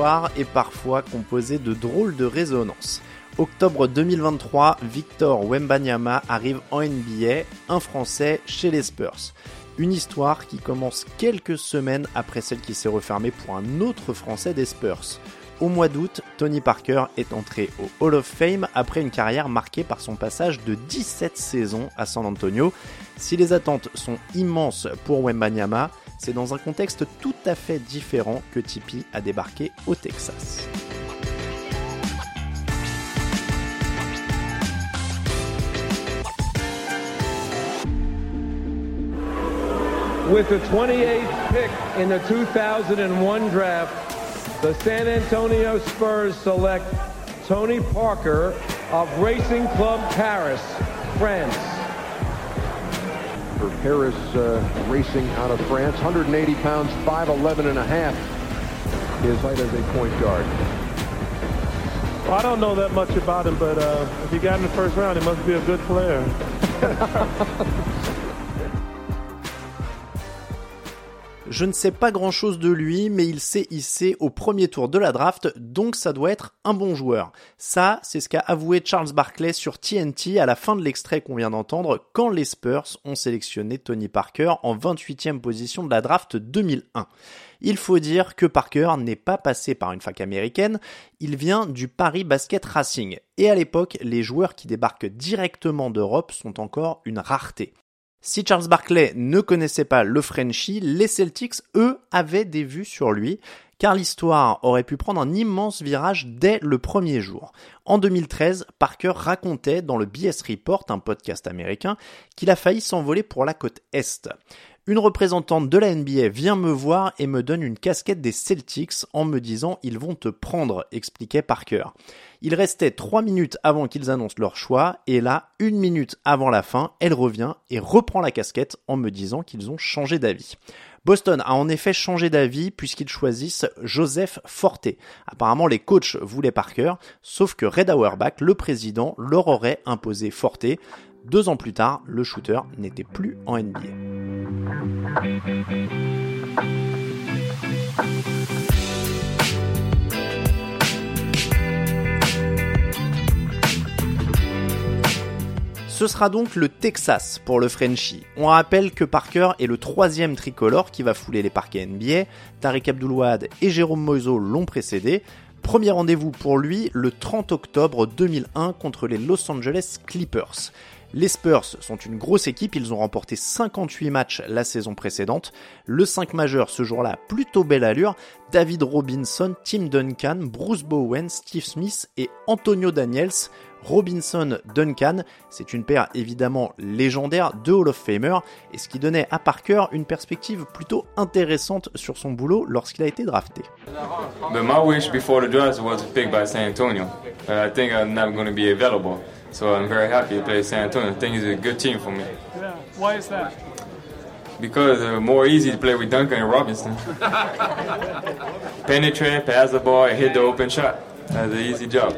Est parfois composée de drôles de résonances. Octobre 2023, Victor Wembanyama arrive en NBA, un Français chez les Spurs. Une histoire qui commence quelques semaines après celle qui s'est refermée pour un autre Français des Spurs. Au mois d'août, Tony Parker est entré au Hall of Fame après une carrière marquée par son passage de 17 saisons à San Antonio. Si les attentes sont immenses pour Wembanyama, c'est dans un contexte tout à fait différent que Tipeee a débarqué au Texas. With the 28th pick in the 2001 draft, the San Antonio Spurs select Tony Parker of Racing Club Paris, France. For Paris uh, Racing out of France. 180 pounds, 5'11 and a half. His height as a point guard. Well, I don't know that much about him, but uh, if he got in the first round, he must be a good player. Je ne sais pas grand chose de lui, mais il s'est hissé au premier tour de la draft, donc ça doit être un bon joueur. Ça, c'est ce qu'a avoué Charles Barkley sur TNT à la fin de l'extrait qu'on vient d'entendre quand les Spurs ont sélectionné Tony Parker en 28e position de la draft 2001. Il faut dire que Parker n'est pas passé par une fac américaine, il vient du Paris Basket Racing. Et à l'époque, les joueurs qui débarquent directement d'Europe sont encore une rareté. Si Charles Barkley ne connaissait pas le Frenchie, les Celtics, eux, avaient des vues sur lui, car l'histoire aurait pu prendre un immense virage dès le premier jour. En 2013, Parker racontait dans le BS Report, un podcast américain, qu'il a failli s'envoler pour la côte Est. Une représentante de la NBA vient me voir et me donne une casquette des Celtics en me disant ils vont te prendre, expliquait Parker. Il restait trois minutes avant qu'ils annoncent leur choix, et là, une minute avant la fin, elle revient et reprend la casquette en me disant qu'ils ont changé d'avis. Boston a en effet changé d'avis puisqu'ils choisissent Joseph Forte. Apparemment, les coachs voulaient Parker, sauf que Red Auerbach, le président, leur aurait imposé Forte. Deux ans plus tard, le shooter n'était plus en NBA. Ce sera donc le Texas pour le Frenchie. On rappelle que Parker est le troisième tricolore qui va fouler les parquets NBA. Tariq Abdoulouad et Jérôme Moiseau l'ont précédé. Premier rendez-vous pour lui le 30 octobre 2001 contre les Los Angeles Clippers. Les Spurs sont une grosse équipe, ils ont remporté 58 matchs la saison précédente. Le 5 majeur ce jour-là, plutôt belle allure. David Robinson, Tim Duncan, Bruce Bowen, Steve Smith et Antonio Daniels. Robinson Duncan, c'est une paire évidemment légendaire de Hall of Famer et ce qui donnait à Parker une perspective plutôt intéressante sur son boulot lorsqu'il a été drafté. But my wish before the draft was picked by San Antonio. Uh, I think I'm not going to be available, so I'm very happy to play San Antonio. I think it's a good team for me Yeah. Why is that? because uh, more easy to play with Duncan and Robinson. Penetrate, pass the ball, and hit the open shot. That's an easy job.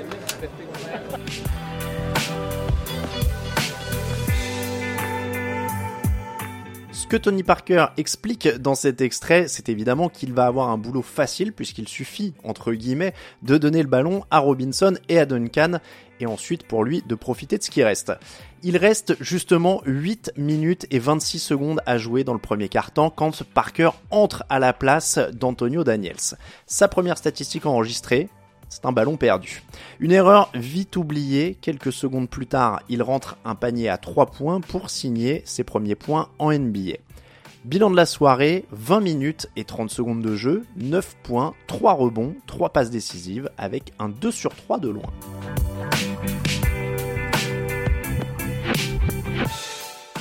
Ce que Tony Parker explique dans cet extrait, c'est évidemment qu'il va avoir un boulot facile puisqu'il suffit, entre guillemets, de donner le ballon à Robinson et à Duncan et ensuite pour lui de profiter de ce qui reste. Il reste justement 8 minutes et 26 secondes à jouer dans le premier quart-temps quand Parker entre à la place d'Antonio Daniels. Sa première statistique enregistrée, c'est un ballon perdu. Une erreur vite oubliée, quelques secondes plus tard, il rentre un panier à 3 points pour signer ses premiers points en NBA. Bilan de la soirée, 20 minutes et 30 secondes de jeu, 9 points, 3 rebonds, 3 passes décisives avec un 2 sur 3 de loin.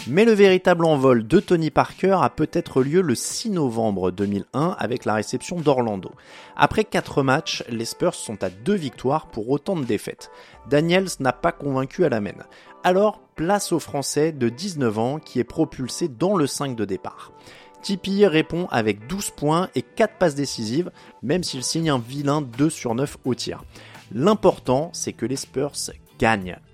Mais le véritable envol de Tony Parker a peut-être lieu le 6 novembre 2001 avec la réception d'Orlando. Après 4 matchs, les Spurs sont à 2 victoires pour autant de défaites. Daniels n'a pas convaincu à la main. Alors, place au Français de 19 ans qui est propulsé dans le 5 de départ. Tipeee répond avec 12 points et 4 passes décisives, même s'il signe un vilain 2 sur 9 au tir. L'important, c'est que les Spurs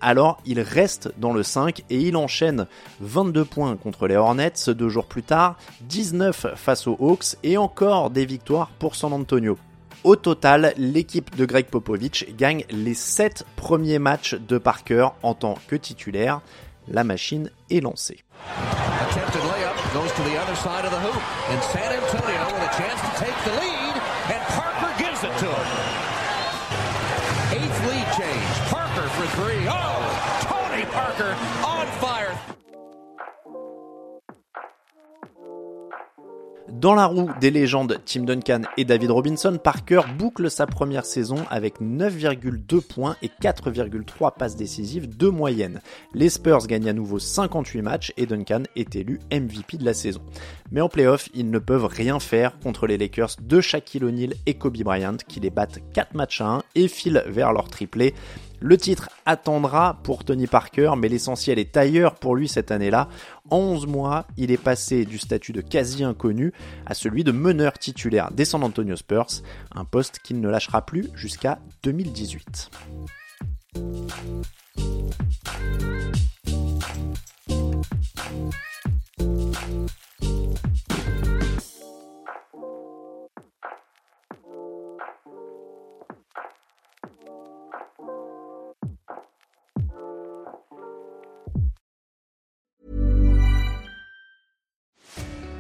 Alors il reste dans le 5 et il enchaîne 22 points contre les Hornets deux jours plus tard, 19 face aux Hawks et encore des victoires pour San Antonio. Au total, l'équipe de Greg Popovich gagne les 7 premiers matchs de Parker en tant que titulaire. La machine est lancée. Dans la roue des légendes Tim Duncan et David Robinson, Parker boucle sa première saison avec 9,2 points et 4,3 passes décisives de moyenne. Les Spurs gagnent à nouveau 58 matchs et Duncan est élu MVP de la saison. Mais en playoff, ils ne peuvent rien faire contre les Lakers de Shaquille O'Neal et Kobe Bryant qui les battent 4 matchs à 1 et filent vers leur triplé. Le titre attendra pour Tony Parker, mais l'essentiel est ailleurs pour lui cette année-là. En 11 mois, il est passé du statut de quasi inconnu à celui de meneur titulaire des San Antonio Spurs, un poste qu'il ne lâchera plus jusqu'à 2018.